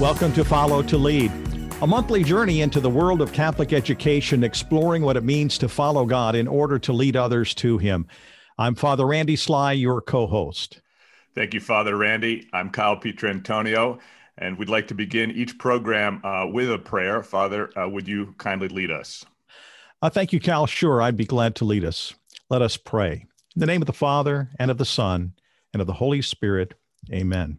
Welcome to Follow to Lead, a monthly journey into the world of Catholic education, exploring what it means to follow God in order to lead others to Him. I'm Father Randy Sly, your co host. Thank you, Father Randy. I'm Kyle Pietrantonio, and we'd like to begin each program uh, with a prayer. Father, uh, would you kindly lead us? Uh, thank you, Kyle. Sure, I'd be glad to lead us. Let us pray. In the name of the Father, and of the Son, and of the Holy Spirit, amen.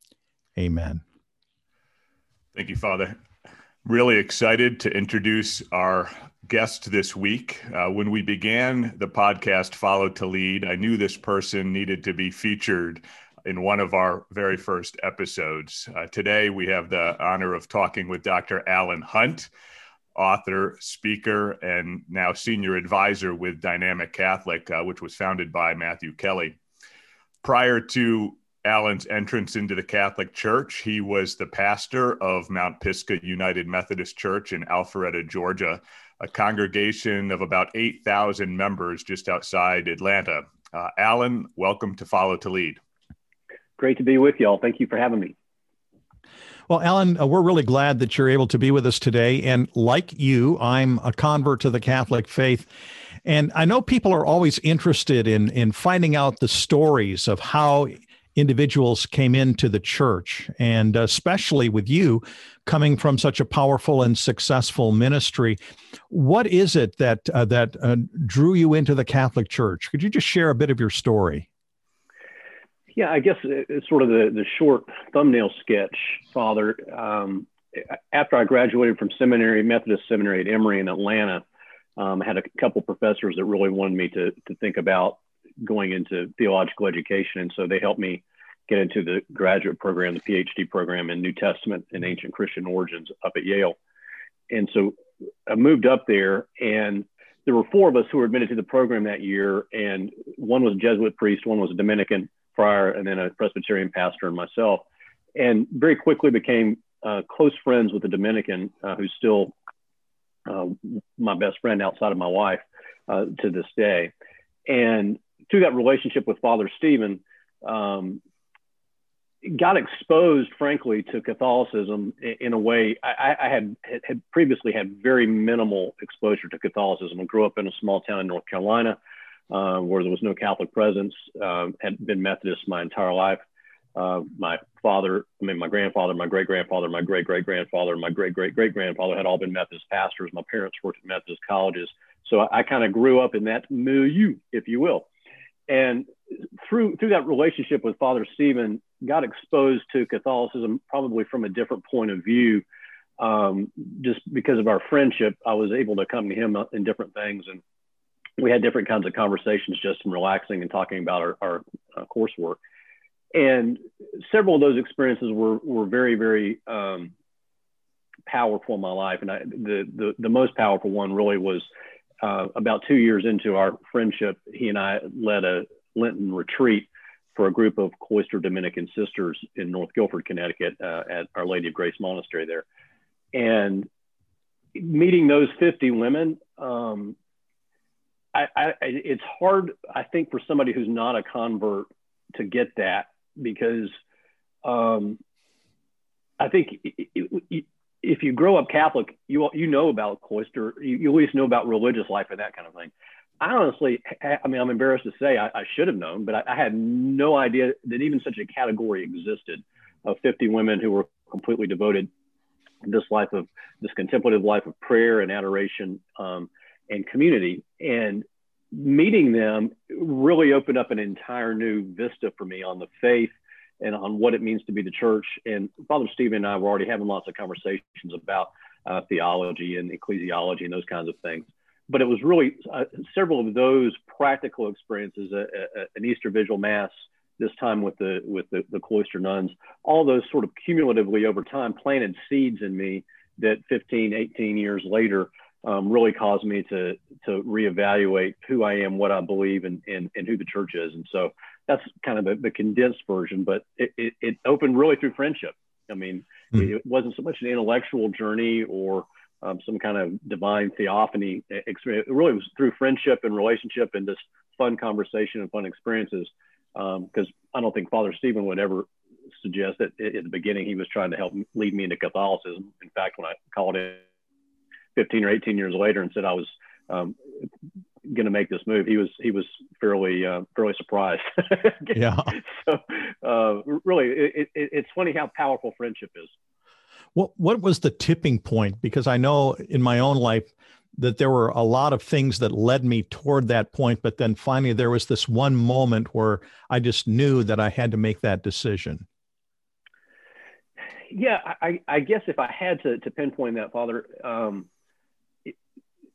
Amen. Thank you, Father. Really excited to introduce our guest this week. Uh, when we began the podcast, Follow to Lead, I knew this person needed to be featured in one of our very first episodes. Uh, today, we have the honor of talking with Dr. Allen Hunt, author, speaker, and now senior advisor with Dynamic Catholic, uh, which was founded by Matthew Kelly. Prior to Allen's entrance into the Catholic Church. He was the pastor of Mount Pisgah United Methodist Church in Alpharetta, Georgia, a congregation of about 8,000 members just outside Atlanta. Uh, Allen, welcome to Follow to Lead. Great to be with y'all. Thank you for having me. Well, Alan, uh, we're really glad that you're able to be with us today. And like you, I'm a convert to the Catholic faith. And I know people are always interested in, in finding out the stories of how individuals came into the church, and especially with you coming from such a powerful and successful ministry. What is it that uh, that uh, drew you into the Catholic Church? Could you just share a bit of your story? Yeah, I guess it's sort of the, the short thumbnail sketch, Father. Um, after I graduated from seminary, Methodist Seminary at Emory in Atlanta, um, I had a couple professors that really wanted me to, to think about going into theological education. And so they helped me get into the graduate program, the PhD program in New Testament and ancient Christian origins up at Yale. And so I moved up there, and there were four of us who were admitted to the program that year. And one was a Jesuit priest, one was a Dominican friar, and then a Presbyterian pastor, and myself. And very quickly became uh, close friends with the Dominican, uh, who's still uh, my best friend outside of my wife uh, to this day. And through that relationship with Father Stephen, um, got exposed, frankly, to Catholicism in, a way I, I had, had previously had very minimal exposure to Catholicism. I grew up in a small town in North Carolina uh, where there was no Catholic presence. Uh, had been Methodist my entire life. Uh, my father, I mean, my grandfather, my great grandfather, my great great grandfather, my great great great grandfather had all been Methodist pastors. My parents worked at Methodist colleges. So I, I kind of grew up in that milieu, if you will and through through that relationship with Father Stephen, got exposed to Catholicism probably from a different point of view. Um, just because of our friendship, I was able to come to him in different things, and we had different kinds of conversations, just in relaxing and talking about our, our uh, coursework. And several of those experiences were were very very um, powerful in my life, and I, the the the most powerful one really was uh, about two years into our friendship, he and I led a Lenten retreat for a group of cloistered Dominican sisters in North Guilford, Connecticut, uh, at Our Lady of Grace Monastery there. And meeting those 50 women, um, I, I, it's hard, I think, for somebody who's not a convert to get that because um, I think it, it, if you grow up Catholic, you you know about cloister, you, you at least know about religious life and that kind of thing. I honestly, I mean, I'm embarrassed to say I, I should have known, but I, I, had no idea that even such a category existed of 50 women who were completely devoted to this life of this contemplative life of prayer and adoration um, and community. And meeting them really opened up an entire new vista for me on the faith and on what it means to be the church. And Father Stephen and I were already having lots of conversations about uh, theology and ecclesiology and those kinds of things. But it was really uh, several of those practical experiences, uh, uh an Easter Vigil Mass, this time with the with the, the cloister nuns, all those sort of cumulatively over time planted seeds in me that 15, 18 years later um, really caused me to to reevaluate who I am, what I believe, and and, and who the church is. And so that's kind of the, the condensed version, but it, it, it, opened really through friendship. I mean, mm-hmm. it wasn't so much an intellectual journey or um, some kind of divine theophany experience. It really was through friendship and relationship and just fun conversation and fun experiences. Because um, I don't think Father Stephen would ever suggest that at the beginning he was trying to help lead me into Catholicism. In fact, when I called him 15 or 18 years later and said I was um, going to make this move, he was he was fairly uh, fairly surprised. yeah. So uh, really, it, it, it's funny how powerful friendship is. What what was the tipping point? Because I know in my own life that there were a lot of things that led me toward that point, but then finally there was this one moment where I just knew that I had to make that decision. Yeah, I, I guess if I had to, to pinpoint that, Father, um,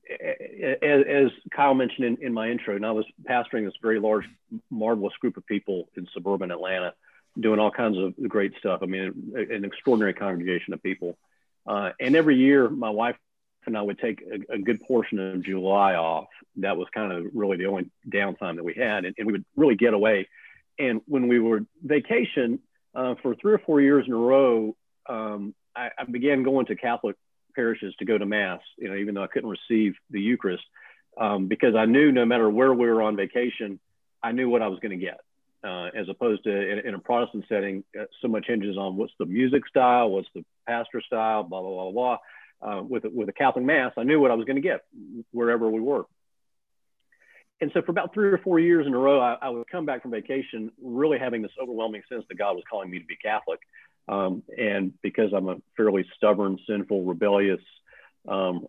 as, as Kyle mentioned in, in my intro, and I was pastoring this very large, marvelous group of people in suburban Atlanta, doing all kinds of great stuff. I mean, an extraordinary congregation of people. Uh, and every year, my wife and I would take a, a, good portion of July off. That was kind of really the only downtime that we had, and, and we would really get away. And when we were vacation uh, for three or four years in a row, um, I, I began going to Catholic parishes to go to mass, you know, even though I couldn't receive the Eucharist, um, because I knew no matter where we were on vacation, I knew what I was going to get. Uh, as opposed to in, in a Protestant setting, uh, so much hinges on what's the music style, what's the pastor style, blah blah blah blah. Uh, with with a Catholic mass, I knew what I was going to get wherever we were. And so for about three or four years in a row, I, I, would come back from vacation really having this overwhelming sense that God was calling me to be Catholic. Um, and because I'm a fairly stubborn, sinful, rebellious, um,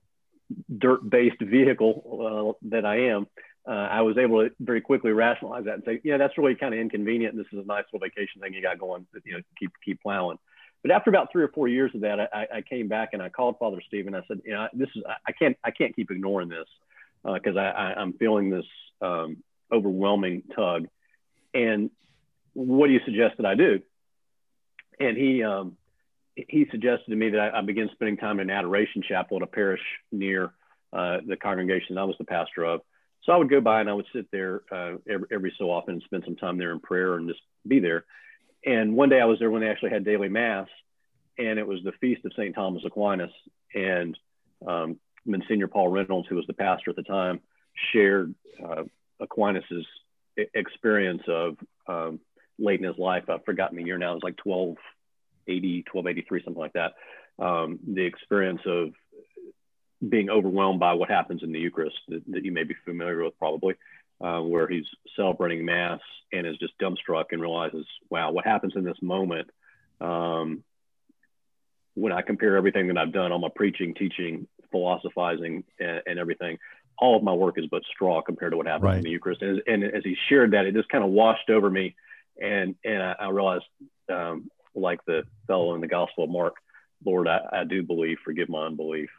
dirt based vehicle uh, that I am, uh, I was able to very quickly rationalize that and say, yeah, that's really kind of inconvenient. This is a nice little vacation thing you got going, you know, keep, keep plowing. But after about three or four years of that, I, I came back and I called Father Stephen. I said, you know, this is, I can't, I can't keep ignoring this because uh, I, I, am feeling this um, overwhelming tug. And what do you suggest that I do? And he um, he suggested to me that I, I, begin spending time in an adoration chapel at a parish near uh, the congregation that I was the pastor of. So I would go by and I would sit there uh, every, every so often and spend some time there in prayer and just be there. And one day I was there when they actually had daily mass, and it was the feast of St. Thomas Aquinas. And um, Monsignor Paul Reynolds, who was the pastor at the time, shared uh, Aquinas's experience of um, late in his life. I've forgotten the year now. It was like 1280, 1283, something like that. Um, the experience of being overwhelmed by what happens in the Eucharist that, that you may be familiar with probably, uh, where he's celebrating Mass and is just dumbstruck and realizes, wow, what happens in this moment um, when I compare everything that I've done, all my preaching, teaching, philosophizing, and, and everything, all of my work is but straw compared to what happens right. in the Eucharist. And, and, as he shared that, it just kind of washed over me and and I, I realized, um, like the fellow in the Gospel of Mark, Lord, I, I do believe. Forgive my unbelief.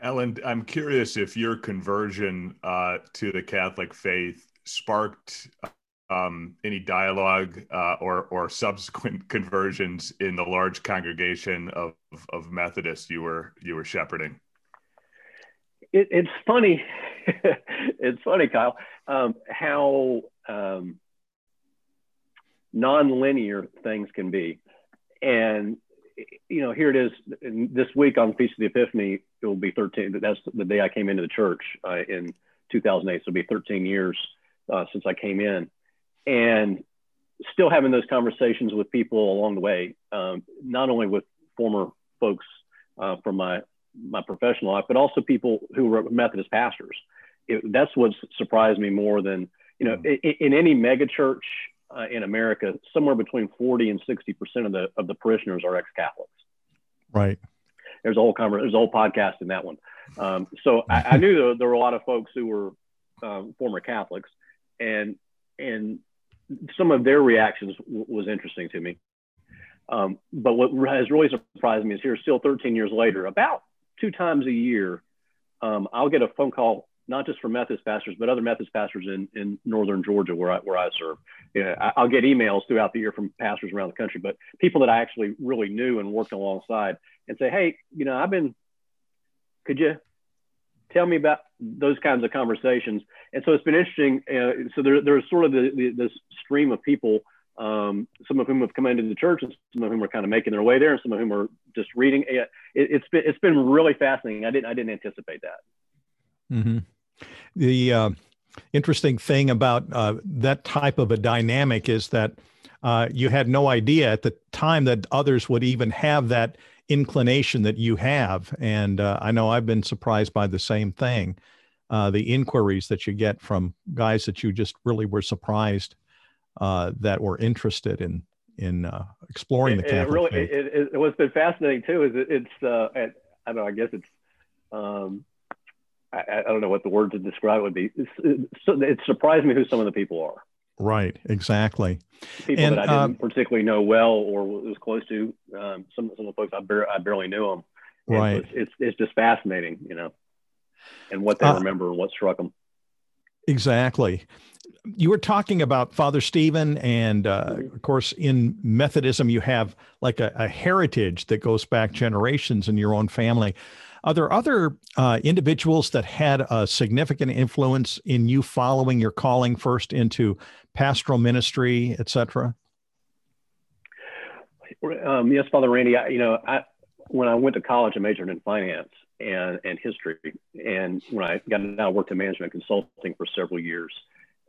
Allen, I'm curious if your conversion uh, to the Catholic faith sparked um, any dialogue uh, or or subsequent conversions in the large congregation of, of Methodists you were you were shepherding. It, it's funny. it's funny, Kyle um, how um, nonlinear things can be. And, you know, here it is this week on Feast of the Epiphany, it will be 13. That's the day I came into the church uh, in 2008. So it'll be 13 years uh, since I came in. And still having those conversations with people along the way, um, not only with former folks uh, from my my professional life, but also people who were Methodist pastors it, that's what surprised me more than you know mm. in, in, any megachurch uh, in America, somewhere between 40 and 60 percent of the of the parishioners are ex-Catholics. Right. There's a whole conver- there's a whole podcast in that one. Um, so I, I knew there, there, were a lot of folks who were um, former Catholics, and and some of their reactions w- was interesting to me. Um, but what has really surprised me is here, still 13 years later, about two times a year, um, I'll get a phone call not just from Methodist pastors, but other Methodist pastors in, in northern Georgia where I, where I serve. Yeah, I, will get emails throughout the year from pastors around the country, but people that I actually really knew and worked alongside and say, hey, you know, I've been, could you tell me about those kinds of conversations? And so it's been interesting. Uh, so there, there's sort of the, the, this stream of people, um, some of whom have come into the church and some of whom are kind of making their way there and some of whom are just reading. It, it's been, it's been really fascinating. I didn't, I didn't anticipate that. Mm-hmm. The uh, interesting thing about uh, that type of a dynamic is that uh, you had no idea at the time that others would even have that inclination that you have. And uh, I know I've been surprised by the same thing. Uh, the inquiries that you get from guys that you just really were surprised uh, that were interested in in exploring the Catholic it really, faith. It, it, what's been fascinating too is it, it's at, I don't know I guess it's um, I, I, don't know what the word to describe would be. It's, it surprised me who some of the people are. Right, exactly. People and, that I didn't uh, particularly know well or was close to. Um, some some of the folks I, bar- I barely knew them. right. It's, it's, it's just fascinating, you know, and what they uh, remember and what struck them. Exactly. You were talking about Father Stephen, and uh, mm-hmm. of course, in Methodism, you have like a, a heritage that goes back generations in your own family. Are there other uh, individuals that had a significant influence in you following your calling first into pastoral ministry, etc.? Um, yes, Father Randy. I, you know, I, when I went to college, I majored in finance and, and history. And when I got out, I worked in management consulting for several years,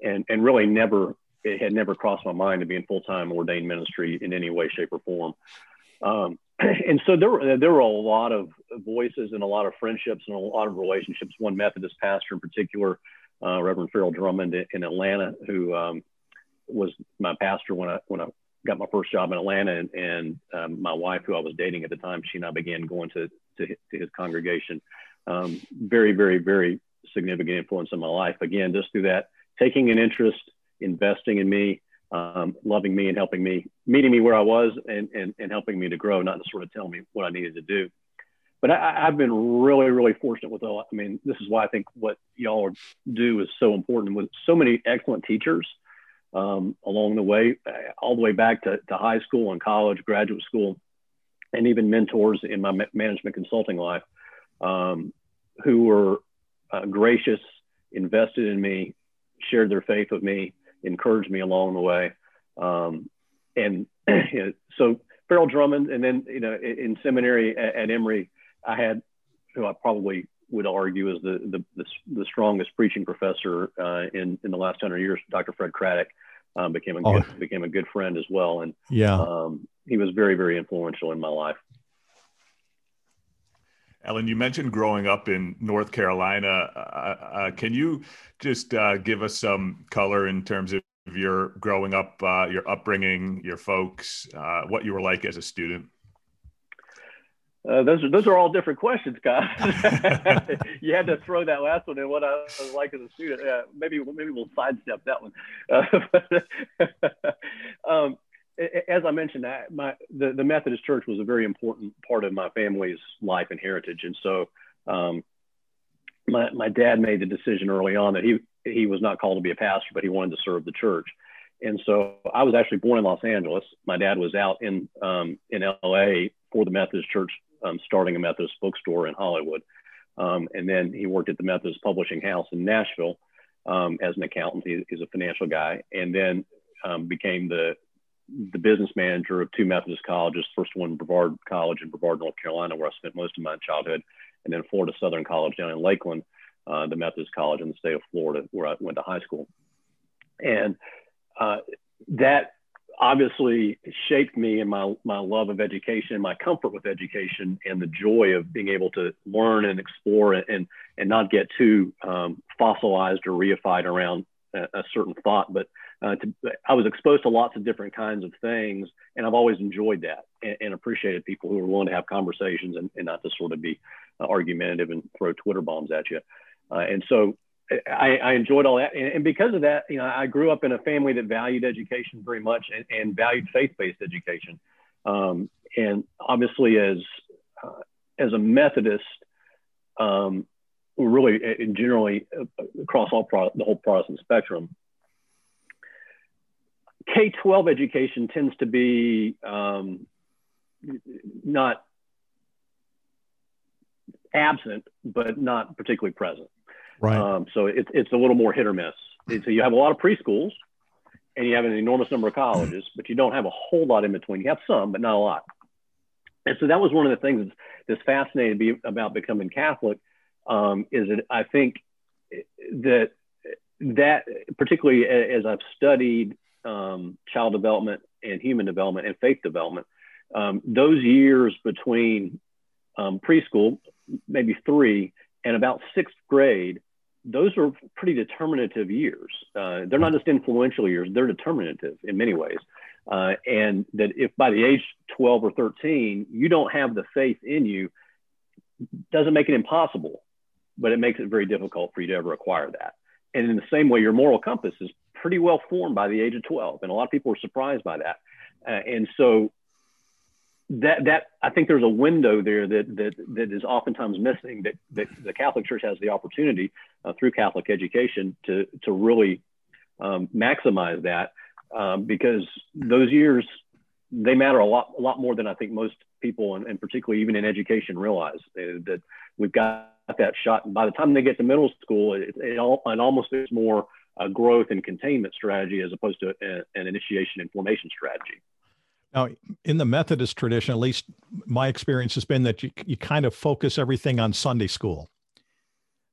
and and really never it had never crossed my mind to be in full time ordained ministry in any way, shape, or form. Um, and so there were there were a lot of voices and a lot of friendships and a lot of relationships. One Methodist pastor in particular, uh, Reverend Farrell Drummond in Atlanta, who um, was my pastor when I when I got my first job in Atlanta, and, and um, my wife, who I was dating at the time, she and I began going to to, to his congregation. Um, very, very, very significant influence in my life. Again, just through that, taking an interest, investing in me, um, loving me and helping me, meeting me where I was and, and, and helping me to grow, not to sort of tell me what I needed to do. But I, have been really, really fortunate with all. I mean, this is why I think what y'all do is so important with so many excellent teachers um, along the way, all the way back to, to high school and college, graduate school, and even mentors in my management consulting life um, who were uh, gracious, invested in me, shared their faith with me, encouraged me along the way. Um, and you know, so Farrell Drummond, and then you know in, in seminary at, at, Emory, I had who I probably would argue is the the, the, the strongest preaching professor uh, in in the last hundred years, Dr. Fred Craddock. Um, became a oh. good, became a good friend as well, and yeah, um, he was very very influential in my life. Allen, you mentioned growing up in North Carolina. Uh, uh, can you just uh, give us some color in terms of your growing up, uh, your upbringing, your folks, uh, what you were like as a student? Uh, those are those are all different questions, guys. you had to throw that last one in. What I was like as a student. maybe maybe we'll sidestep that one. um, as I mentioned, my the, the Methodist Church was a very important part of my family's life and heritage, and so um, my my dad made the decision early on that he he was not called to be a pastor, but he wanted to serve the church. And so I was actually born in Los Angeles. My dad was out in um, in LA for the Methodist Church, um, starting a Methodist bookstore in Hollywood, um, and then he worked at the Methodist Publishing House in Nashville um, as an accountant. He, he's a financial guy, and then um, became the the business manager of two Methodist colleges, first one Brevard College in Brevard, North Carolina, where I spent most of my childhood, and then Florida Southern College down in Lakeland, uh, the Methodist college in the state of Florida, where I went to high school. And uh, that obviously shaped me and my, my love of education, my comfort with education, and the joy of being able to learn and explore and, and not get too um, fossilized or reified around a, certain thought, but uh, to, I was exposed to lots of different kinds of things, and I've always enjoyed that and, and appreciated people who are willing to have conversations and, and not to sort of be uh, argumentative and throw Twitter bombs at you. Uh, and so I, I, enjoyed all that, and, and, because of that, you know, I grew up in a family that valued education very much and, and valued faith-based education. Um, and obviously, as uh, as a Methodist, um, really generally uh, across all pro- the whole Protestant spectrum, K 12 education tends to be um, not absent, but not particularly present. Right. Um, so it, it's a little more hit or miss. so you have a lot of preschools and you have an enormous number of colleges, but you don't have a whole lot in between. You have some, but not a lot. And so that was one of the things that's, fascinating be, about becoming Catholic um, is that I think that that particularly as I've studied um, child development and human development and faith development, um, those years between um, preschool, maybe three, and about sixth grade, those are pretty determinative years. Uh, they're not just influential years, they're determinative in many ways. Uh, and that if by the age 12 or 13, you don't have the faith in you, doesn't make it impossible, but it makes it very difficult for you to ever acquire that. And in the same way, your moral compass is pretty well formed by the age of 12. And a lot of people are surprised by that. Uh, and so that that I think there's a window there that that that is oftentimes missing that, that the Catholic Church has the opportunity uh, through Catholic education to to really um, maximize that um, because those years they matter a lot a lot more than I think most people and, and particularly even in education realize uh, that we've got that shot and by the time they get to middle school it, it, all, it almost is more a growth and containment strategy as opposed to a, an initiation and formation strategy. Now, in the Methodist tradition, at least my experience has been that you, you kind of focus everything on Sunday school.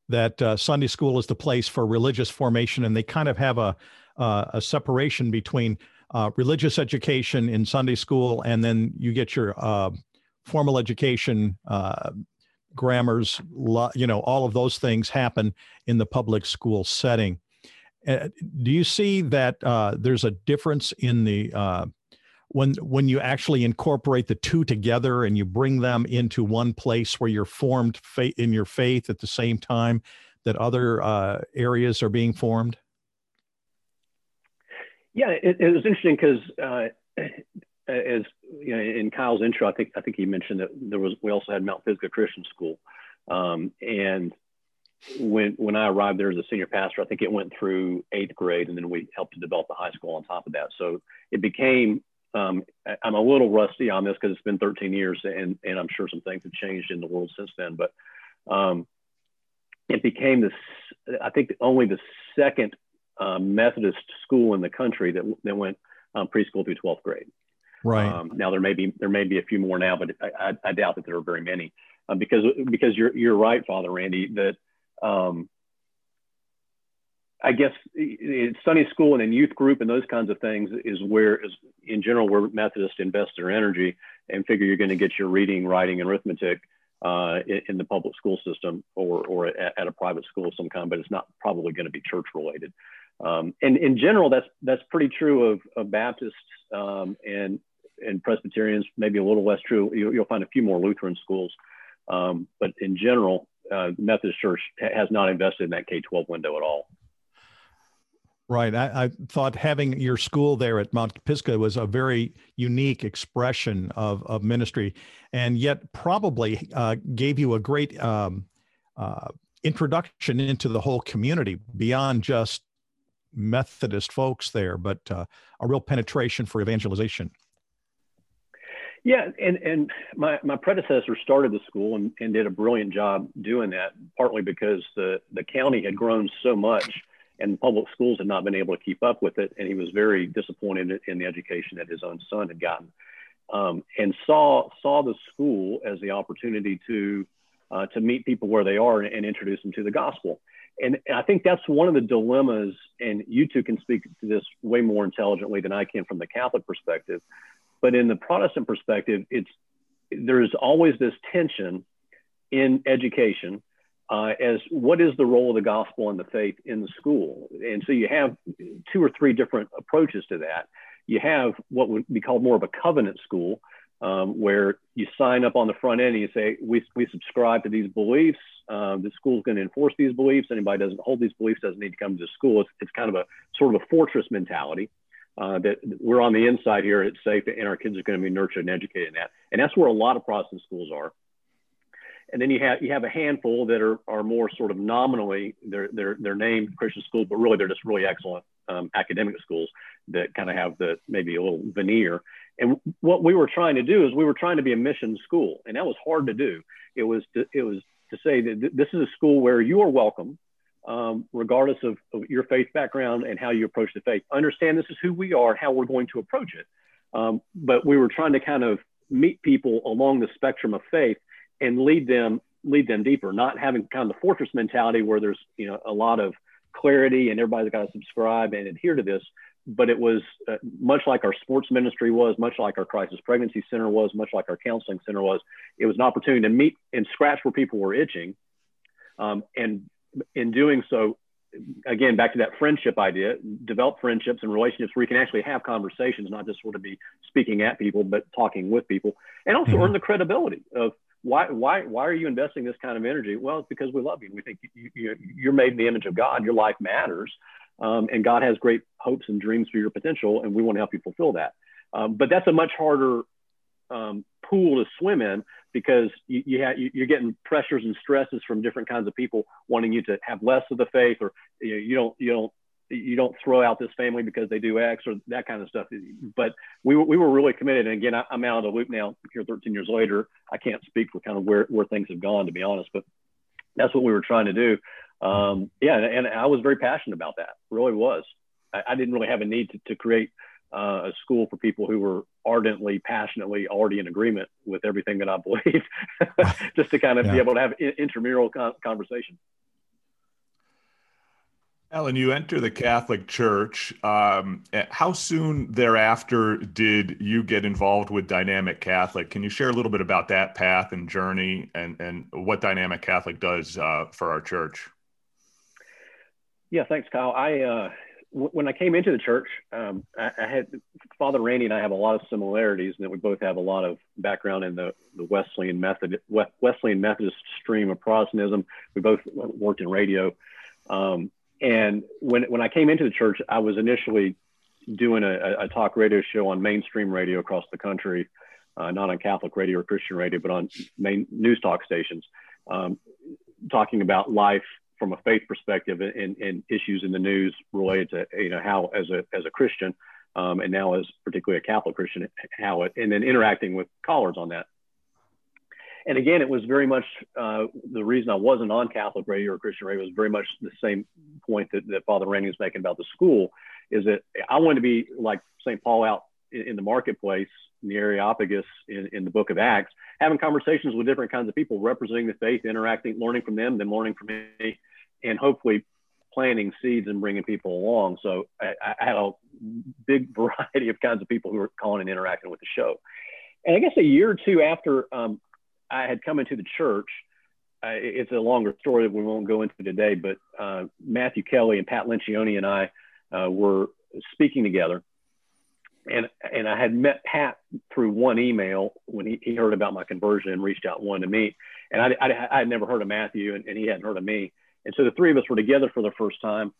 That uh, Sunday school is the place for religious formation, and they kind of have a uh, a separation between uh, religious education in Sunday school, and then you get your uh, formal education, uh, grammars, you know, all of those things happen in the public school setting. Uh, do you see that there's a difference in the when when you actually incorporate the two together and you bring them into one place where you're formed fa- in your faith at the same time that other uh, areas are being formed yeah it, it was interesting because uh, as you know in kyle's intro i think i think he mentioned that there was we also had mount pisgah christian school um, and when when I arrived there as a senior pastor, I think it went through eighth grade, and then we helped to develop the high school on top of that. So it became um, I'm a little rusty on this because it's been 13 years, and and I'm sure some things have changed in the world since then. But um, it became this. I think only the second uh, Methodist school in the country that that went um, preschool through 12th grade. Right. Um, now there may be there may be a few more now, but I, I, I doubt that there are very many um, because because you're you're right, Father Randy, that um, I guess Sunday school and then youth group and those kinds of things is where, is in general, where Methodists invest their energy and figure you're going to get your reading, writing, and arithmetic uh, in, in, the public school system or, or at, at, a private school of some kind, but it's not probably going to be church related. Um, and in general, that's that's pretty true of, of Baptists um, and and Presbyterians. Maybe a little less true. You, will find a few more Lutheran schools, um, but in general, uh, Methodist Church has not invested in that K-12 window at all. Right. I, I, thought having your school there at Mount Pisgah was a very unique expression of, of ministry, and yet probably uh, gave you a great um, uh, introduction into the whole community beyond just Methodist folks there, but uh, a real penetration for evangelization. Yeah, and, and my, my predecessor started the school and, and did a brilliant job doing that, partly because the, the county had grown so much and public schools had not been able to keep up with it. And he was very disappointed in the education that his own son had gotten, um, and saw saw the school as the opportunity to uh, to meet people where they are and, and, introduce them to the gospel. And I think that's one of the dilemmas. And you two can speak to this way more intelligently than I can from the Catholic perspective. But in the Protestant perspective, it's there's always this tension in education uh, as what is the role of the gospel and the faith in the school. And so you have two or three different approaches to that. You have what would be called more of a covenant school, um, where you sign up on the front end and you say, we, we subscribe to these beliefs. Uh, the school's going to enforce these beliefs. Anybody doesn't hold these beliefs doesn't need to come to the school. It's, it's kind of a sort of a fortress mentality uh, that we're on the inside here. It's safe and our kids are going to be nurtured and educated in that. And that's where a lot of Protestant schools are. And then you have you have a handful that are, are more sort of nominally they're they're they're named Christian schools, but really they're just really excellent um, academic schools that kind of have the maybe a little veneer. And what we were trying to do is we were trying to be a mission school, and that was hard to do. It was to, it was to say that th- this is a school where you are welcome, um, regardless of, of, your faith background and how you approach the faith. Understand this is who we are, how we're going to approach it. Um, but we were trying to kind of meet people along the spectrum of faith and lead them lead them deeper, not having kind of the fortress mentality where there's you know a lot of clarity and everybody's got to subscribe and adhere to this. But it was uh, much like our sports ministry was, much like our crisis pregnancy center was, much like our counseling center was. It was an opportunity to meet and scratch where people were itching. Um, and in doing so, again, back to that friendship idea, develop friendships and relationships where you can actually have conversations, not just sort of be speaking at people, but talking with people, and also mm-hmm. earn the credibility of why why why are you investing this kind of energy? Well, it's because we love you. We think you, you, are made in the image of God. Your life matters, um, and God has great hopes and dreams for your potential, and we want to help you fulfill that. Um, but that's a much harder um, pool to swim in because you, you have, you're getting pressures and stresses from different kinds of people wanting you to have less of the faith, or you, know, you don't you don't you don't throw out this family because they do X or that kind of stuff. But we we were really committed. And again, I, am out of the loop now here 13 years later. I can't speak for kind of where, where things have gone, to be honest, but that's what we were trying to do. Um, yeah. And, and, I was very passionate about that, really was. I, I didn't really have a need to, to create uh, a school for people who were ardently, passionately already in agreement with everything that I believed, just to kind of yeah. be able to have intramural con- conversation. Allen, you enter the Catholic Church. Um, how soon thereafter did you get involved with Dynamic Catholic? Can you share a little bit about that path and journey and, and what Dynamic Catholic does uh, for our church? Yeah, thanks, Kyle. I uh, w- when I came into the church, um, I, I, had Father Randy and I have a lot of similarities, and that we both have a lot of background in the, the Wesleyan Method Wesleyan Methodist stream of Protestantism. We both worked in radio. Um, and when when I came into the church, I was initially doing a, a talk radio show on mainstream radio across the country, uh, not on Catholic radio or Christian radio, but on main news talk stations, um, talking about life from a faith perspective and, and, issues in the news related to you know how as a as a Christian um, and now as particularly a Catholic Christian how it and then interacting with callers on that and again, it was very much uh, the reason I wasn't on Catholic radio or Christian radio was very much the same point that, that Father Randy was making about the school is that I wanted to be like St. Paul out in, in the marketplace in the Areopagus in, in the book of Acts, having conversations with different kinds of people, representing the faith, interacting, learning from them, then learning from me, and hopefully planting seeds and bringing people along. So I, I had a big variety of kinds of people who were calling and interacting with the show. And I guess a year or two after um, I had come into the church. Uh, it's a longer story that we won't go into today, but uh, Matthew Kelly and Pat Lencioni and I uh, were speaking together. And, and I had met Pat through one email when he, he heard about my conversion and reached out one to me. And I, I, I had never heard of Matthew and, and, he hadn't heard of me. And so the three of us were together for the first time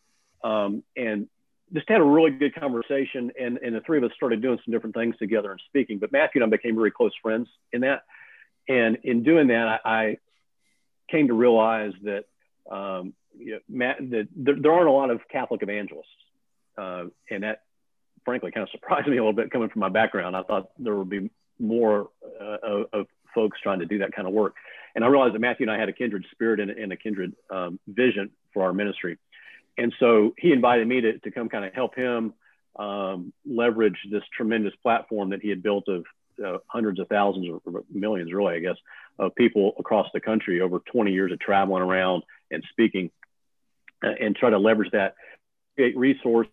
um, and just had a really good conversation. And, and the three of us started doing some different things together and speaking. But Matthew and I became very close friends in that. And in doing that, I, I came to realize that, um, you know, Matt, that there, there, aren't a lot of Catholic evangelists. Uh, and that, frankly, kind of surprised me a little bit coming from my background. I thought there would be more uh, of, folks trying to do that kind of work. And I realized that Matthew and I had a kindred spirit and, and a kindred um, vision for our ministry. And so he invited me to, to come kind of help him um, leverage this tremendous platform that he had built of uh, hundreds of thousands or millions, really, I guess, of people across the country over 20 years of traveling around and speaking, uh, and try to leverage that resource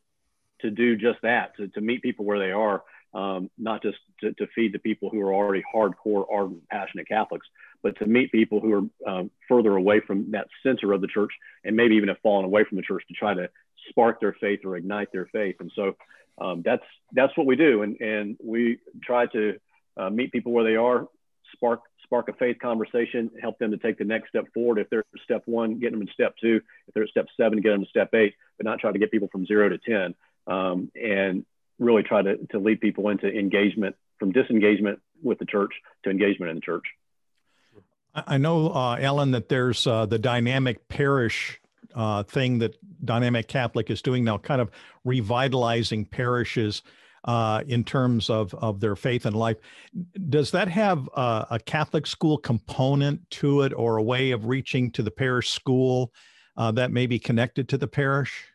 to do just that, to, to meet people where they are um, not just to, to, feed the people who are already hardcore, ardent, passionate Catholics, but to meet people who are um, further away from that center of the church and maybe even have fallen away from the church to try to spark their faith or ignite their faith. And so um, that's that's what we do, and and we try to uh, meet people where they are, spark spark a faith conversation, help them to take the next step forward. If they're step one, get them in step two. If they're at step seven, get them to step eight, but not try to get people from zero to ten. Um, and really try to, to lead people into engagement from disengagement with the church to engagement in the church. I know, uh, Allen, that there's uh, the dynamic parish uh, thing that Dynamic Catholic is doing now, kind of revitalizing parishes uh, in terms of, of their faith and life. Does that have a, a, Catholic school component to it or a way of reaching to the parish school uh, that may be connected to the parish?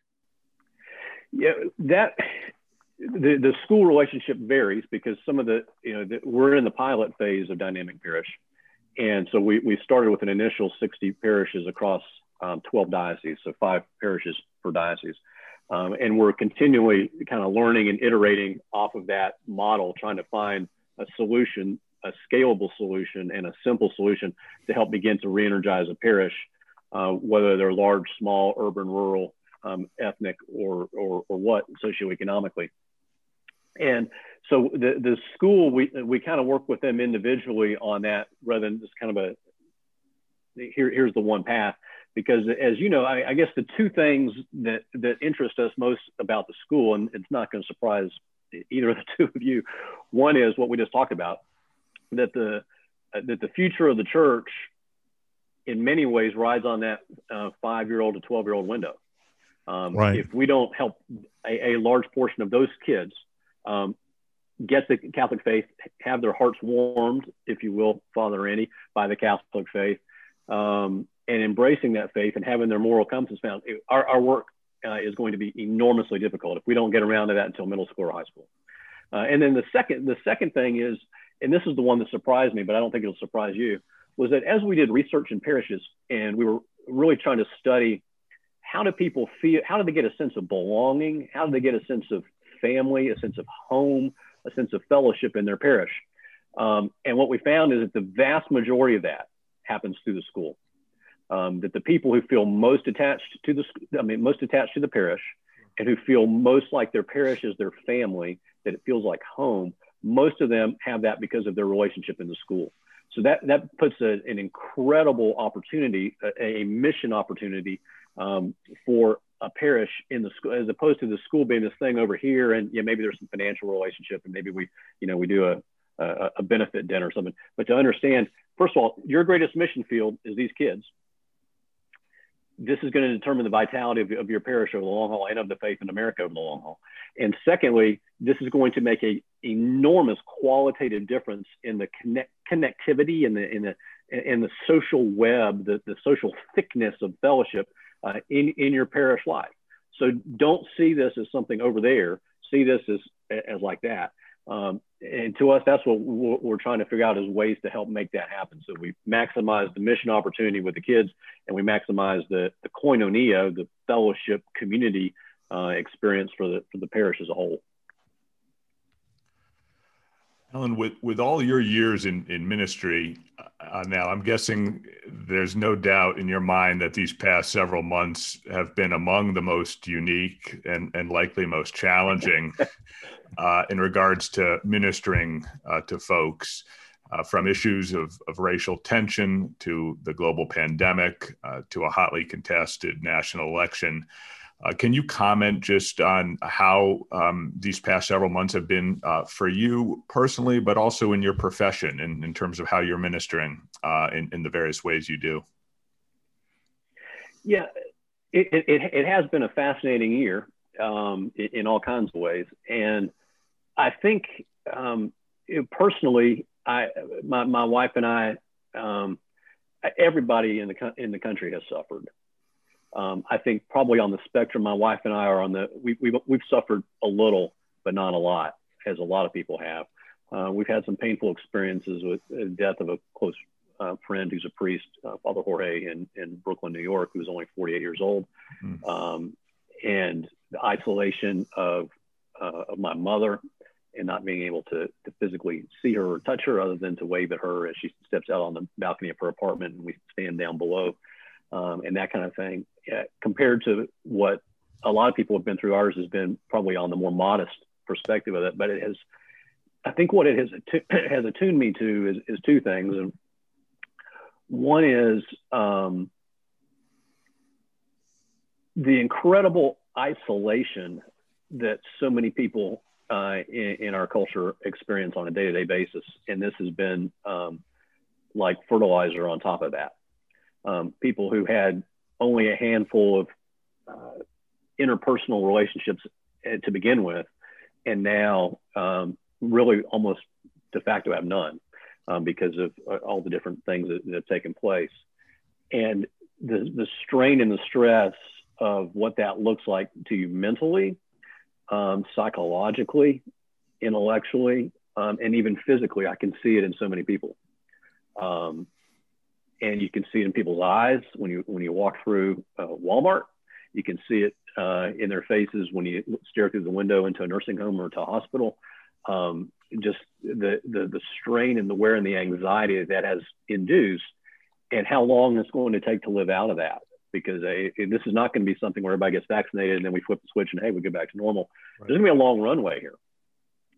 Yeah, that the, the school relationship varies because some of the, you know, the, we're in the pilot phase of Dynamic Parish. And so we, we started with an initial 60 parishes across um, 12 dioceses, so five parishes per diocese. Um, and we're continually kind of learning and iterating off of that model, trying to find a solution, a scalable solution, and a simple solution to help begin to re-energize a parish, uh, whether they're large, small, urban, rural, um, ethnic, or, or, or what socioeconomically. And so the, the school, we, we kind of work with them individually on that rather than just kind of a, here, here's the one path because as you know, I, I, guess the two things that that interest us most about the school, and it's not going to surprise either of the two of you. One is what we just talked about, that the uh, that the future of the church, in many ways, rides on that uh, five-year-old to twelve-year-old window. Um, right. If we don't help a, a, large portion of those kids um, get the Catholic faith, have their hearts warmed, if you will, Father Randy, by the Catholic faith. Um, and embracing that faith and having their moral compass found, our, our work uh, is going to be enormously difficult if we don't get around to that until middle school or high school. Uh, and then the second, the second thing is, and this is the one that surprised me, but I don't think it'll surprise you, was that as we did research in parishes and we were really trying to study how do people feel, how do they get a sense of belonging, how do they get a sense of family, a sense of home, a sense of fellowship in their parish. Um, and what we found is that the vast majority of that happens through the school um, that the people who feel most attached to the, I mean, most attached to the parish and who feel most like their parish is their family, that it feels like home, most of them have that because of their relationship in the school. So that, that puts a, an incredible opportunity, a, a mission opportunity um, for a parish in the school, as opposed to the school being this thing over here. And yeah, maybe there's some financial relationship and maybe we, you know, we do a, a, a benefit dinner or something. But to understand, first of all, your greatest mission field is these kids this is going to determine the vitality of, of, your parish over the long haul and of the faith in America over the long haul. And secondly, this is going to make a enormous qualitative difference in the connect, connectivity and the in the in the social web, the, the social thickness of fellowship uh, in in your parish life. So don't see this as something over there. See this as as like that. Um, and to us, that's what we're trying to figure out is ways to help make that happen. So we maximize the mission opportunity with the kids, and we maximize the, the koinonia, the fellowship community uh, experience for the for the parish as a whole. Allen, with, with all your years in, in ministry uh, now, I'm guessing there's no doubt in your mind that these past several months have been among the most unique and, and likely most challenging uh, in regards to ministering uh, to folks. Uh, from issues of, of racial tension to the global pandemic uh, to a hotly contested national election. Uh, can you comment just on how um, these past several months have been uh, for you personally, but also in your profession in, in terms of how you're ministering uh, in, in the various ways you do? Yeah, it, it, it has been a fascinating year um, in, in, all kinds of ways. And I think um, it, personally, I, my, my wife and I, um, everybody in the, in the country has suffered. Um, I think probably on the spectrum, my wife and I are on the, we, we've, we've suffered a little, but not a lot, as a lot of people have. Uh, we've had some painful experiences with the death of a close uh, friend who's a priest, uh, Father Jorge in, in Brooklyn, New York, who was only 48 years old. Mm. Um, and the isolation of, uh, of my mother. And and not being able to, to physically see her or touch her other than to wave at her as she steps out on the balcony of her apartment and we stand down below um, and that kind of thing. Uh, compared to what a lot of people have been through, ours has been probably on the more modest perspective of it, but it has, I think what it has, has attuned me to is, is two things. And one is um, the incredible isolation that so many people uh, in, in, our culture experience on a day-to-day basis, and this has been um, like fertilizer on top of that. Um, people who had only a handful of uh, interpersonal relationships uh, to begin with, and now um, really almost de facto have none um, because of uh, all the different things that, that have taken place. And the, the strain and the stress of what that looks like to you mentally um, psychologically, intellectually, um, and even physically. I can see it in so many people. Um, and you can see it in people's eyes when you when you walk through uh, Walmart. You can see it uh, in their faces when you stare through the window into a nursing home or to a hospital. Um, just the, the the strain and the wear and the anxiety that, has induced, and how long it's going to take to live out of that because this is not going to be something where everybody gets vaccinated and then we flip the switch and hey, we get back to normal. Right. There's going to be a long runway here.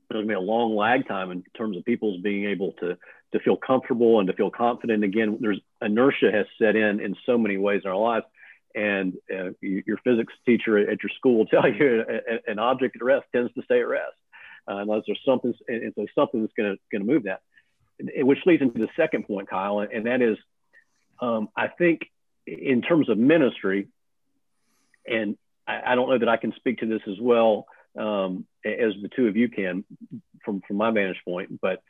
There's going to be a long lag time in terms of people's being able to to feel comfortable and to feel confident. Again, there's inertia has set in in so many ways in our lives. And uh, your physics teacher at your school will tell you an object at rest tends to stay at rest uh, unless there's something, and so something that's going to move that. Which leads into the second point, Kyle, and that is, um, I think in terms of ministry, and I, I, don't know that I can speak to this as well um, as the two of you can from, from my vantage point, but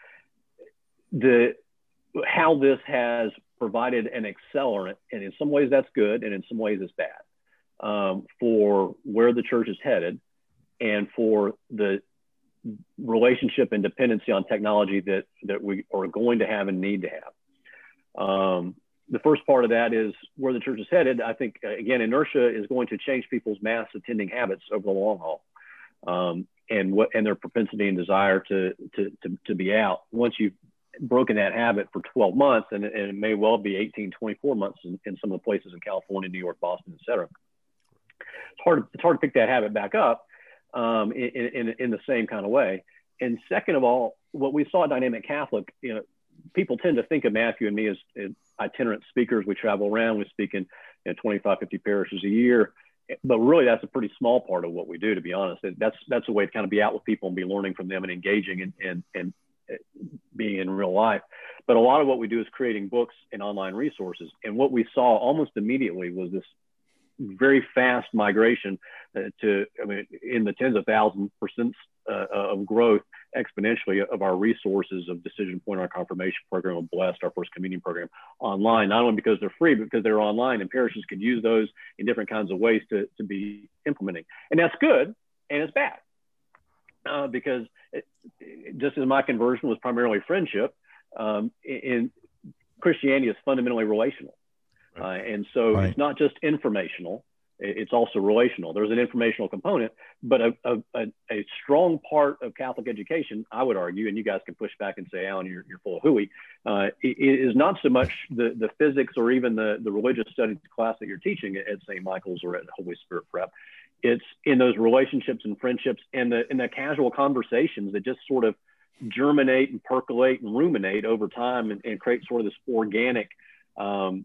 the how this has provided an accelerant, and in some ways that's good, and in some ways it's bad um, for where the church is headed, and for the relationship and dependency on technology that that we are going to have and need to have. Um, the first part of that is where the church is headed. I think uh, again, inertia is going to change people's mass attending habits over the long haul, um, and what and their propensity and desire to, to to to be out. Once you've broken that habit for 12 months, and, and it may well be 18, 24 months in, in some of the places in California, New York, Boston, et cetera. It's hard. To, it's hard to pick that habit back up um, in, in in the same kind of way. And second of all, what we saw at Dynamic Catholic, you know, people tend to think of Matthew and me as, as itinerant speakers. We travel around, we speak in you know, 25, 50 parishes a year. But really, that's a pretty small part of what we do, to be honest. That's that's a way to kind of be out with people and be learning from them and engaging and, and, and being in real life. But a lot of what we do is creating books and online resources. And what we saw almost immediately was this very fast migration uh, to, I mean, in the tens of thousands percent uh, of growth exponentially of our resources of Decision Point, our confirmation program, of Blessed, our first communion program online, not only because they're free, but because they're online and parishes could use those in different kinds of ways to, to be implementing. And that's good and it's bad uh, because it, just as my conversion was primarily friendship, um, in Christianity is fundamentally relational. Uh, and so right. it's not just informational, it's also relational. There's an informational component, but a, a, a, strong part of Catholic education, I would argue, and you guys can push back and say, Allen, you're, you're full of hooey, uh, is not so much the, the physics or even the, the religious studies class that you're teaching at, St. Michael's or at Holy Spirit Prep. It's in those relationships and friendships and the, in the casual conversations that just sort of germinate and percolate and ruminate over time and, and create sort of this organic um,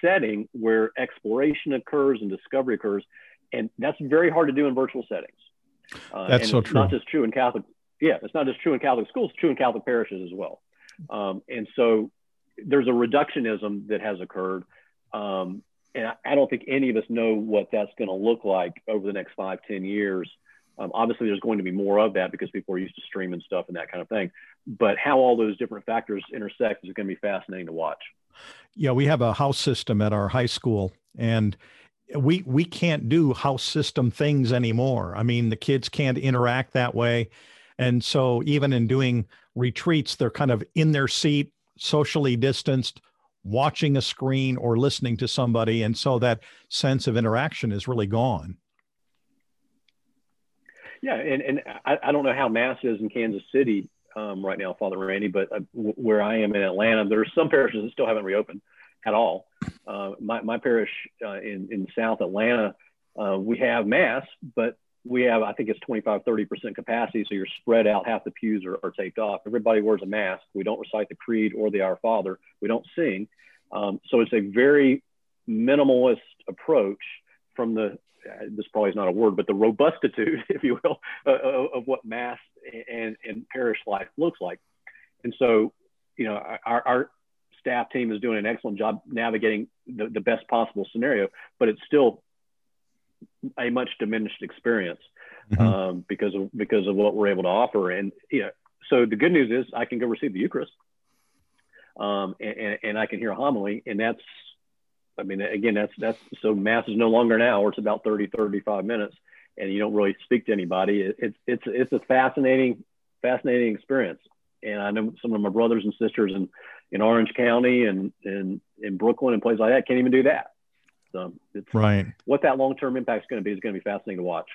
setting where exploration occurs and discovery occurs. And that's very hard to do in virtual settings. Uh, that's so true. Not just true in Catholic. Yeah, it's not just true in Catholic schools. It's true in Catholic parishes as well. Um, and so there's a reductionism that has occurred. Um, and I, don't think any of us know what that's going to look like over the next five, ten years. Um, obviously, there's going to be more of that because people are used to streaming stuff and that kind of thing. But how all those different factors intersect is going to be fascinating to watch. Yeah, we have a house system at our high school, and we we can't do house system things anymore. I mean, the kids can't interact that way, and so even in doing retreats, they're kind of in their seat, socially distanced, watching a screen or listening to somebody, and so that sense of interaction is really gone. Yeah, and, and I, I don't know how mass is in Kansas City um, right now, Father Randy, but uh, where I am in Atlanta, there are some parishes that still haven't reopened at all. Uh, my, my parish uh, in, in South Atlanta, uh, we have mass, but we have, I think it's 25, 30% capacity. So you're spread out, half the pews are, are taped off. Everybody wears a mask. We don't recite the creed or the Our Father. We don't sing. Um, so it's a very minimalist approach from the, uh, this probably is not a word, but the robustitude, if you will, uh, of what mass and, and parish life looks like. And so, you know, our, our staff team is doing an excellent job navigating the, the best possible scenario, but it's still a much diminished experience mm-hmm. um, because of because of what we're able to offer. And you know, so the good news is I can go receive the Eucharist, um, and, and, I can hear a homily, and that's, I mean, again, that's that's so mass is no longer an hour; it's about 30, 35 minutes, and you don't really speak to anybody. It, it's it's it's a fascinating fascinating experience. And I know some of my brothers and sisters in, in Orange County and, and in Brooklyn and places like that can't even do that. So it's right. What that long term impact is going to be is going to be fascinating to watch.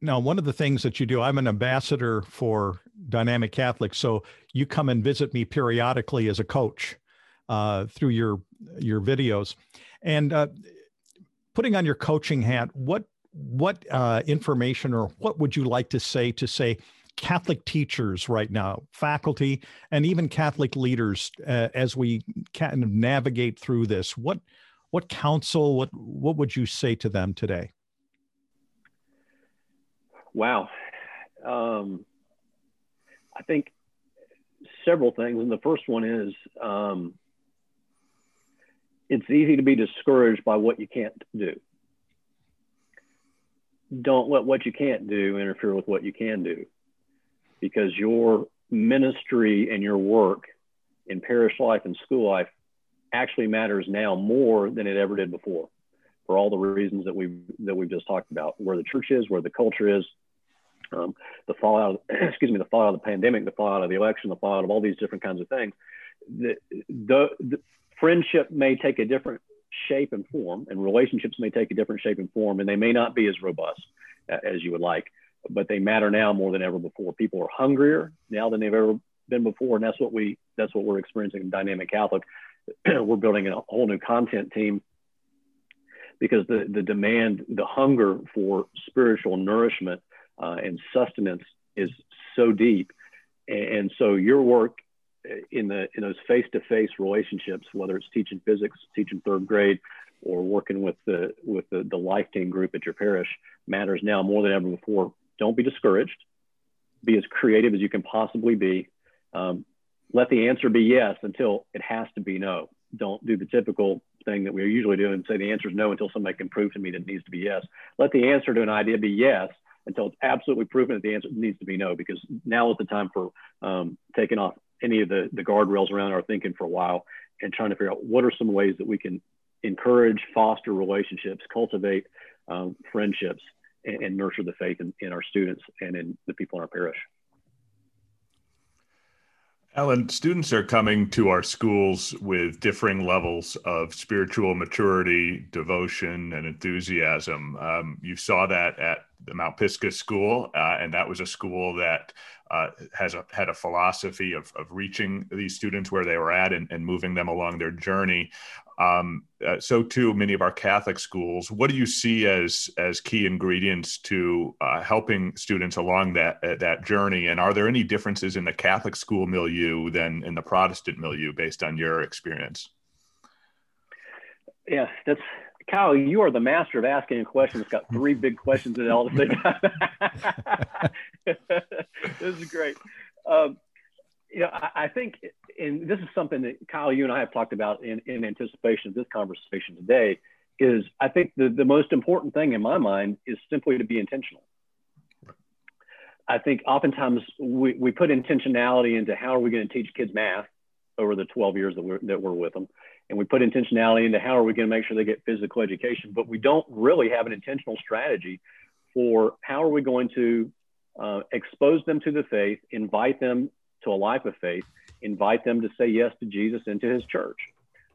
Now, one of the things that you do, I'm an ambassador for Dynamic Catholic, so you come and visit me periodically as a coach uh, through your your videos, and uh, putting on your coaching hat, what what uh, information or what would you like to say to say Catholic teachers right now, faculty, and even Catholic leaders uh, as we kind of navigate through this? What what counsel, what what would you say to them today? Wow, um, I think several things, and the first one is um, it's easy to be discouraged by what you can't do. Don't let what you can't do interfere with what you can do, because your ministry and your work in parish life and school life actually matters now more than it ever did before for all the reasons that we that we've just talked about where the church is where the culture is um, the fallout excuse me the fallout of the pandemic the fallout of the election the fallout of all these different kinds of things. The, the, the friendship may take a different shape and form and relationships may take a different shape and form and they may not be as robust as you would like but they matter now more than ever before. People are hungrier now than they've ever been before and that's what we that's what we're experiencing in dynamic catholic we're building a whole new content team because the, the demand, the hunger for spiritual nourishment uh, and sustenance is so deep. And, so your work in the in those face-to-face relationships, whether it's teaching physics, teaching third grade, or working with the with the, the life team group at your parish, matters now more than ever before. Don't be discouraged. Be as creative as you can possibly be. Um, let the answer be yes until it has to be no. Don't do the typical thing that we usually do and say the answer is no until somebody can prove to me that it needs to be yes. Let the answer to an idea be yes until it's absolutely proven that the answer needs to be no, because now is the time for um, taking off any of the, the guardrails around our thinking for a while and trying to figure out what are some ways that we can encourage, foster relationships, cultivate um, friendships, and, and, nurture the faith in, in our students and in the people in our parish. Allen, students are coming to our schools with differing levels of spiritual maturity, devotion, and enthusiasm. Um, you saw that at the Mount Pisgah School, uh, and that was a school that uh, has a, had a philosophy of, of reaching these students where they were at and, and moving them along their journey. Um, uh, so too many of our Catholic schools. What do you see as as key ingredients to uh, helping students along that uh, that journey? And are there any differences in the Catholic school milieu than in the Protestant milieu, based on your experience? Yeah, that's Kyle, you are the master of asking a question that's got three big questions in it all this is great. Um, you know, I, I, think, and this is something that Kyle, you and I have talked about in, in anticipation of this conversation today, is I think the, the most important thing in my mind is simply to be intentional. I think oftentimes we, we put intentionality into how are we going to teach kids math over the 12 years that we're, that we're with them and we put intentionality into how are we going to make sure they get physical education, but we don't really have an intentional strategy for how are we going to uh, expose them to the faith, invite them to a life of faith, invite them to say yes to Jesus and to his church.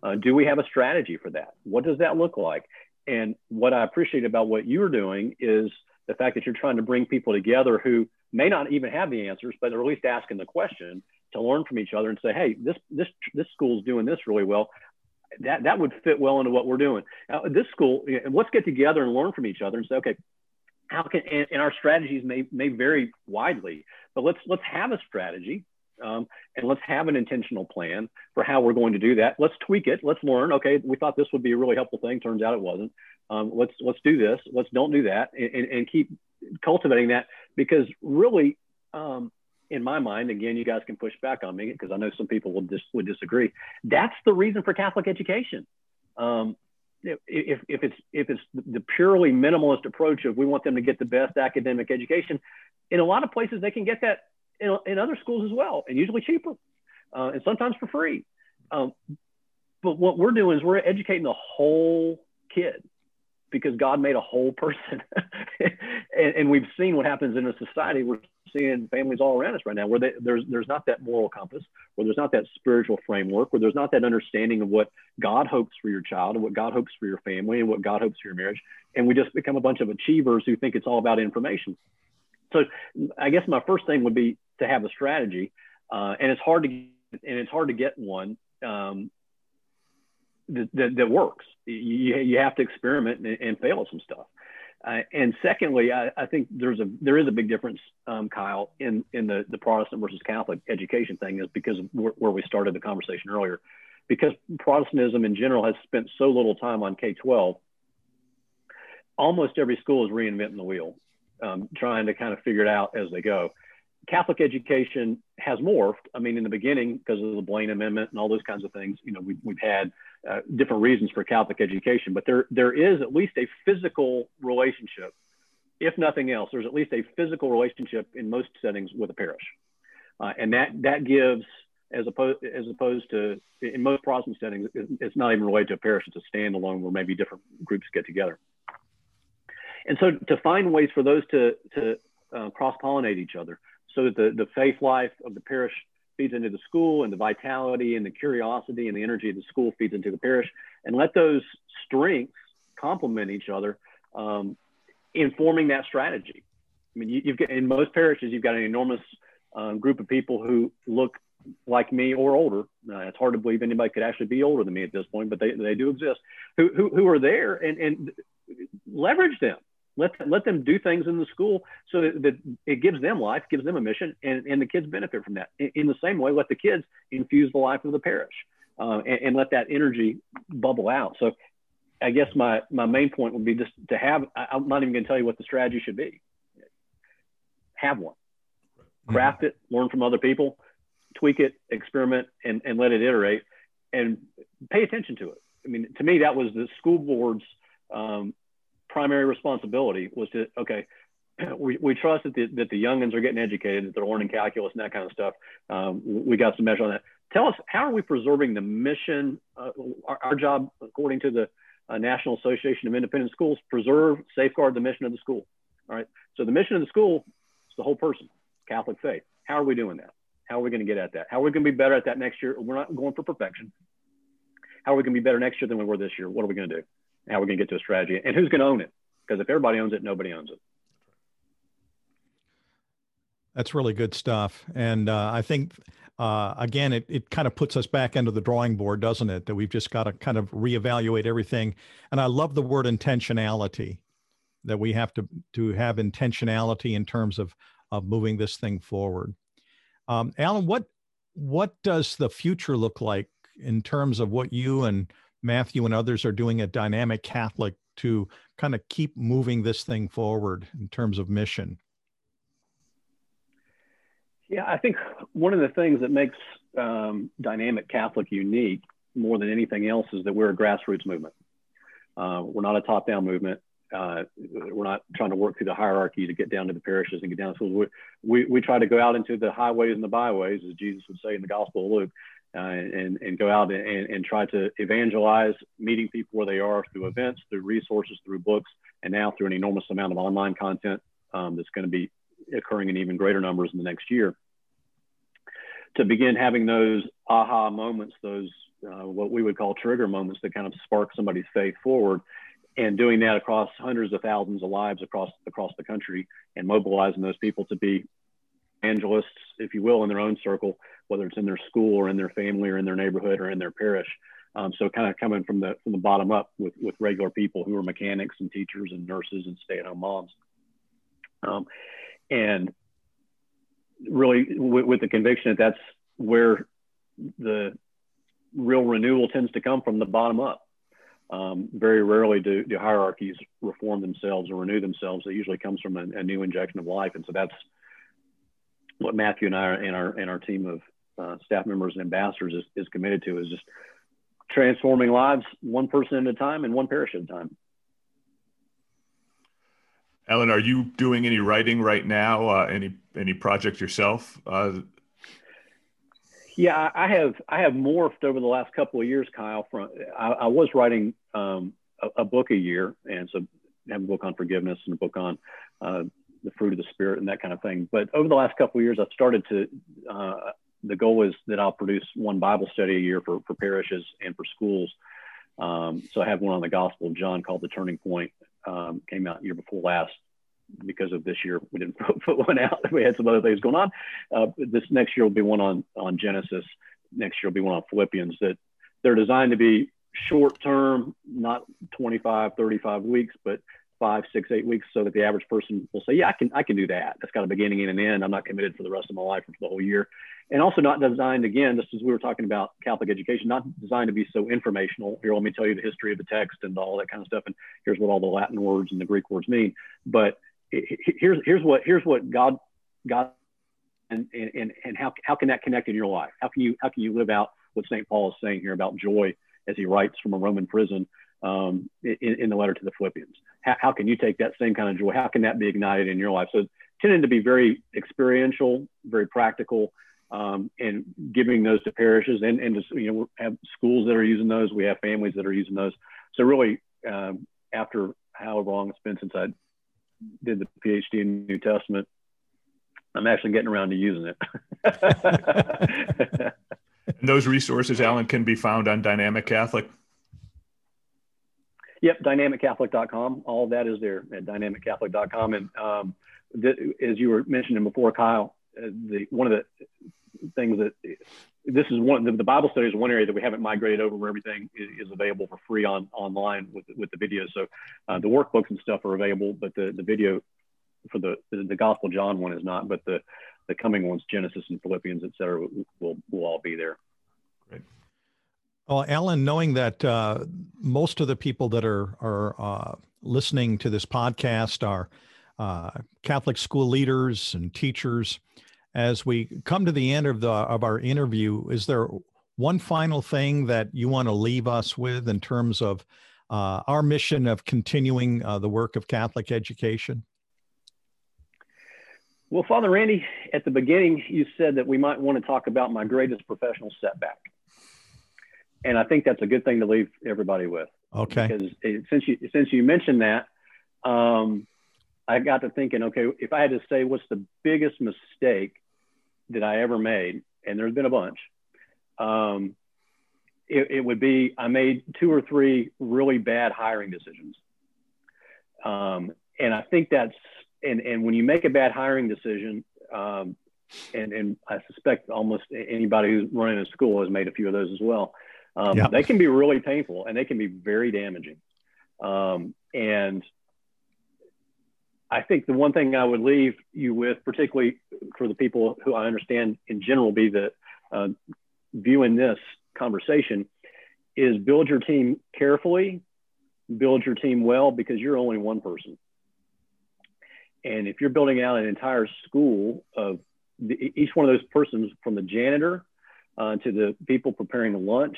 Uh, do we have a strategy for that? What does that look like? And what I appreciate about what you're doing is the fact that you're trying to bring people together who may not even have the answers, but they're at least asking the question to learn from each other and say, hey, this this this school's doing this really well. That that would fit well into what we're doing. Now, this school, let's get together and learn from each other and say, okay, how can and, and our strategies may may vary widely, but let's let's have a strategy um, and let's have an intentional plan for how we're going to do that. Let's tweak it. Let's learn. Okay, we thought this would be a really helpful thing. Turns out it wasn't. Um, let's let's do this. Let's don't do that, and, and, and keep cultivating that because really, um, in my mind, again, you guys can push back on me because I know some people will dis- would disagree. That's the reason for Catholic education. Um, if, if it's if it's the purely minimalist approach of we want them to get the best academic education, in a lot of places they can get that in, in other schools as well, and usually cheaper, uh, and sometimes for free. Um, but what we're doing is we're educating the whole kid because God made a whole person, and, and, we've seen what happens in a society. We're seeing families all around us right now where they, there's there's not that moral compass, where there's not that spiritual framework, where there's not that understanding of what God hopes for your child and what God hopes for your family and what God hopes for your marriage, and we just become a bunch of achievers who think it's all about information. So I guess my first thing would be to have a strategy, uh, and it's hard to and it's hard to get one um, that, that, that, works. You, you have to experiment and, and fail at some stuff. Uh, and secondly, I, I, think there's a there is a big difference, um, Kyle, in in the the Protestant versus Catholic education thing is because of where, where we started the conversation earlier, because Protestantism in general has spent so little time on K twelve. Almost every school is reinventing the wheel, um, trying to kind of figure it out as they go. Catholic education has morphed. I mean, in the beginning, because of the Blaine Amendment and all those kinds of things, you know, we, we've had uh, different reasons for Catholic education, but there there is at least a physical relationship, if nothing else. There's at least a physical relationship in most settings with a parish, uh, and that that gives as opposed as opposed to in most Protestant settings, it's not even related to a parish; it's a standalone where maybe different groups get together. And so, to find ways for those to to uh, cross pollinate each other, so that the, the faith life of the parish feeds into the school and the vitality and the curiosity and the energy of the school feeds into the parish and let those strengths complement each other um, in forming that strategy. I mean, you, have got in most parishes, you've got an enormous um, group of people who look like me or older. Uh, it's hard to believe anybody could actually be older than me at this point, but they, they do exist who, who, who are there and, and leverage them let, let them do things in the school so that, that it gives them life, gives them a mission, and, and the kids benefit from that. In, in, the same way, let the kids infuse the life of the parish uh, and, and, let that energy bubble out. So I guess my, my main point would be just to have, I, I'm not even going to tell you what the strategy should be. Have one, mm-hmm. craft it, learn from other people, tweak it, experiment, and, and let it iterate and pay attention to it. I mean, to me, that was the school board's um, primary responsibility was to okay we, we trust that the, that the youngins are getting educated that they're learning calculus and that kind of stuff. Um, we got some measure on that. Tell us how are we preserving the mission uh, our, our, job according to the uh, national association of independent schools preserve safeguard the mission of the school? All right. So the mission of the school is the whole person catholic faith. How are we doing that? How are we going to get at that? How are we going to be better at that next year? We're not going for perfection. How are we going to be better next year than we were this year? What are we going to do how we're going to get to a strategy and who's going to own it. Because if everybody owns it, nobody owns it. That's really good stuff. And uh, I think, uh, again, it, it kind of puts us back into the drawing board, doesn't it? That we've just got to kind of reevaluate everything. And I love the word intentionality, that we have to, to have intentionality in terms of, of moving this thing forward. Um, Allen, what, what does the future look like in terms of what you and Matthew and others are doing at Dynamic Catholic to kind of keep moving this thing forward in terms of mission? Yeah, I think one of the things that makes um, Dynamic Catholic unique more than anything else is that we're a grassroots movement. Uh, we're not a top down movement. Uh, we're not trying to work through the hierarchy to get down to the parishes and get down to schools. We, we, we try to go out into the highways and the byways, as Jesus would say in the Gospel of Luke, uh, and, and go out and, and try to evangelize, meeting people where they are through events, through resources, through books, and now through an enormous amount of online content um, that's going to be occurring in even greater numbers in the next year. To begin having those aha moments, those uh, what we would call trigger moments that kind of spark somebody's faith forward, and doing that across hundreds of thousands of lives across across the country and mobilizing those people to be evangelists, if you will, in their own circle, whether it's in their school or in their family or in their neighborhood or in their parish. Um, so kind of coming from the from the bottom up with with regular people who are mechanics and teachers and nurses and stay-at-home moms, um, and really with, with the conviction that that's where the real renewal tends to come from the bottom up. Um, very rarely do, do, hierarchies reform themselves or renew themselves. It usually comes from a, a, new injection of life, and so that's what Matthew and I and our and our team of uh, staff members and ambassadors is, is committed to is just transforming lives one person at a time and one parish at a time. Allen, are you doing any writing right now? Uh, any any project yourself? Uh, yeah, I have I have morphed over the last couple of years, Kyle. From I, I was writing um, a, a, book a year, and so I have a book on forgiveness and a book on uh, the fruit of the spirit and that kind of thing. But over the last couple of years, I've started to. The goal is that I'll produce one Bible study a year for for parishes and for schools. Um, so I have one on the Gospel of John called The Turning Point. Um, came out year before last because of this year, we didn't put one out. We had some other things going on. Uh, this next year will be one on on Genesis. Next year will be one on Philippians. That they're designed to be short term, not 25, 35 weeks, but five, six, eight weeks, so that the average person will say, "Yeah, I can I can do that. That's got a beginning and an end. I'm not committed for the rest of my life or for the whole year." And also not designed again, just as we were talking about Catholic education, not designed to be so informational. Here, let me tell you the history of the text and all that kind of stuff, and here's what all the Latin words and the Greek words mean. But here's here's what here's what God God and and and how how can that connect in your life? How can you how can you live out what St. Paul is saying here about joy as he writes from a Roman prison um, in, in, the letter to the Philippians? How, how, can you take that same kind of joy? How can that be ignited in your life? So tending to be very experiential, very practical, um, and giving those to parishes and and just, you know have schools that are using those. We have families that are using those. So really, um, after however long it's been since I did the PhD in New Testament, I'm actually getting around to using it. those resources, Allen, can be found on Dynamic Catholic. Yep, dynamiccatholic.com. All of that is there at dynamiccatholic.com. And um, th- as you were mentioning before, Kyle, uh, the one of the things that this is one the, the, Bible study is one area that we haven't migrated over where everything is, is available for free on online with with the videos. So uh, the workbooks and stuff are available, but the the video for the, the, Gospel John one is not. But the the coming ones, Genesis and Philippians, et cetera, will will all be there. Great. Well, Allen, knowing that uh, most of the people that are are uh, listening to this podcast are uh, Catholic school leaders and teachers as we come to the end of the of our interview, is there one final thing that you want to leave us with in terms of uh, our mission of continuing uh, the work of Catholic education? Well, Father Randy, at the beginning, you said that we might want to talk about my greatest professional setback. And I think that's a good thing to leave everybody with. Okay. Because it, since you since you mentioned that, um, I got to thinking, okay, if I had to say what's the biggest mistake that I ever made, and there's been a bunch, um, it, it, would be I made two or three really bad hiring decisions. Um, and I think that's, and, and when you make a bad hiring decision, um, and, and I suspect almost anybody who's running a school has made a few of those as well. Um, yep. They can be really painful and they can be very damaging. Um, and I think the one thing I would leave you with, particularly for the people who I understand in general be the uh, viewing this conversation, is build your team carefully, build your team well because you're only one person. And if you're building out an entire school of the, each one of those persons, from the janitor uh, to the people preparing the lunch,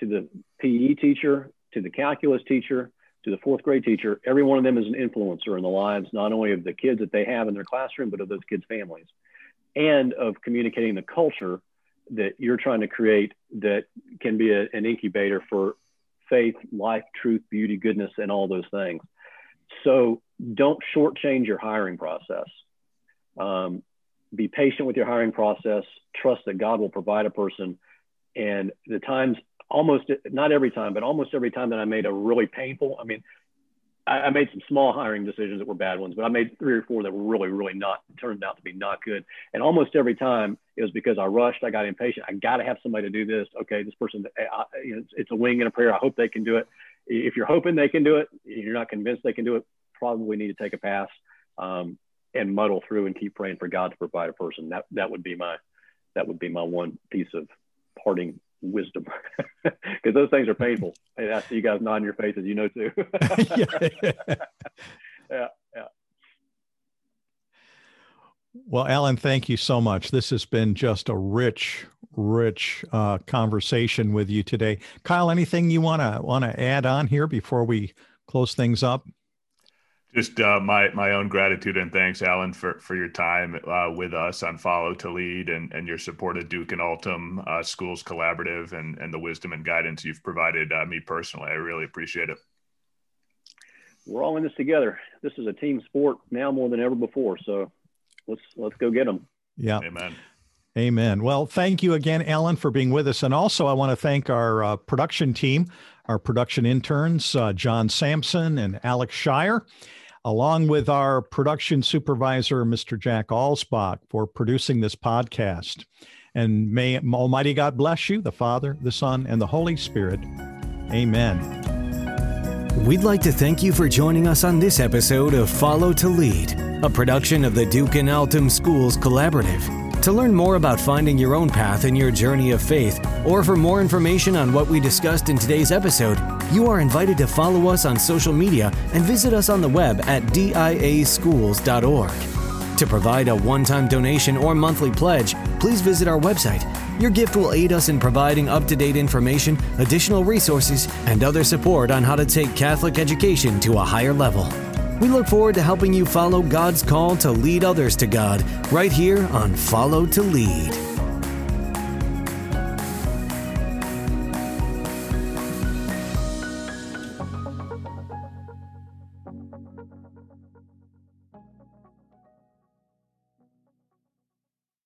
to the PE teacher, to the calculus teacher, to the fourth grade teacher, every one of them is an influencer in the lives not only of the kids that they have in their classroom, but of those kids' families, and of communicating the culture that you're trying to create that can be a, an incubator for faith, life, truth, beauty, goodness, and all those things. So don't shortchange your hiring process. Um, be patient with your hiring process. Trust that God will provide a person. And the times almost not every time, but almost every time that I made a really painful, I mean, I, I, made some small hiring decisions that were bad ones, but I made three or four that were really, really not turned out to be not good. And almost every time it was because I rushed, I got impatient. I got to have somebody to do this. Okay, this person, I, you know, it's, it's, a wing and a prayer. I hope they can do it. If you're hoping they can do it, you're not convinced they can do it. Probably need to take a pass um, and muddle through and keep praying for God to provide a person. That that would be my that would be my one piece of parting wisdom because those things are painful. And I see you guys nodding your faces, you know too. yeah. yeah, yeah. Well, Allen, thank you so much. This has been just a rich, rich uh, conversation with you today. Kyle, anything you want to want to add on here before we close things up? Just uh, my my own gratitude and thanks, Allen, for for your time uh, with us on Follow to Lead and and your support of Duc in Altum uh, Schools Collaborative and and the wisdom and guidance you've provided uh, me personally. I really appreciate it. We're all in this together. This is a team sport now more than ever before. So let's let's go get them. Yeah. Amen. Amen. Well, thank you again, Allen, for being with us. And also, I want to thank our uh, production team, our production interns, uh, John Sampson and Alex Shire along with our production supervisor, Mr. Jack Alsbach, for producing this podcast. And may Almighty God bless you, the Father, the Son, and the Holy Spirit. Amen. We'd like to thank you for joining us on this episode of Follow to Lead, a production of the Duc in Altum Schools Collaborative. To learn more about finding your own path in your journey of faith, or for more information on what we discussed in today's episode, you are invited to follow us on social media and visit us on the web at diaschools.org. To provide a one time donation or monthly pledge, please visit our website. Your gift will aid us in providing up to date information, additional resources, and other support on how to take Catholic education to a higher level. We look forward to helping you follow God's call to lead others to God right here on Follow to Lead.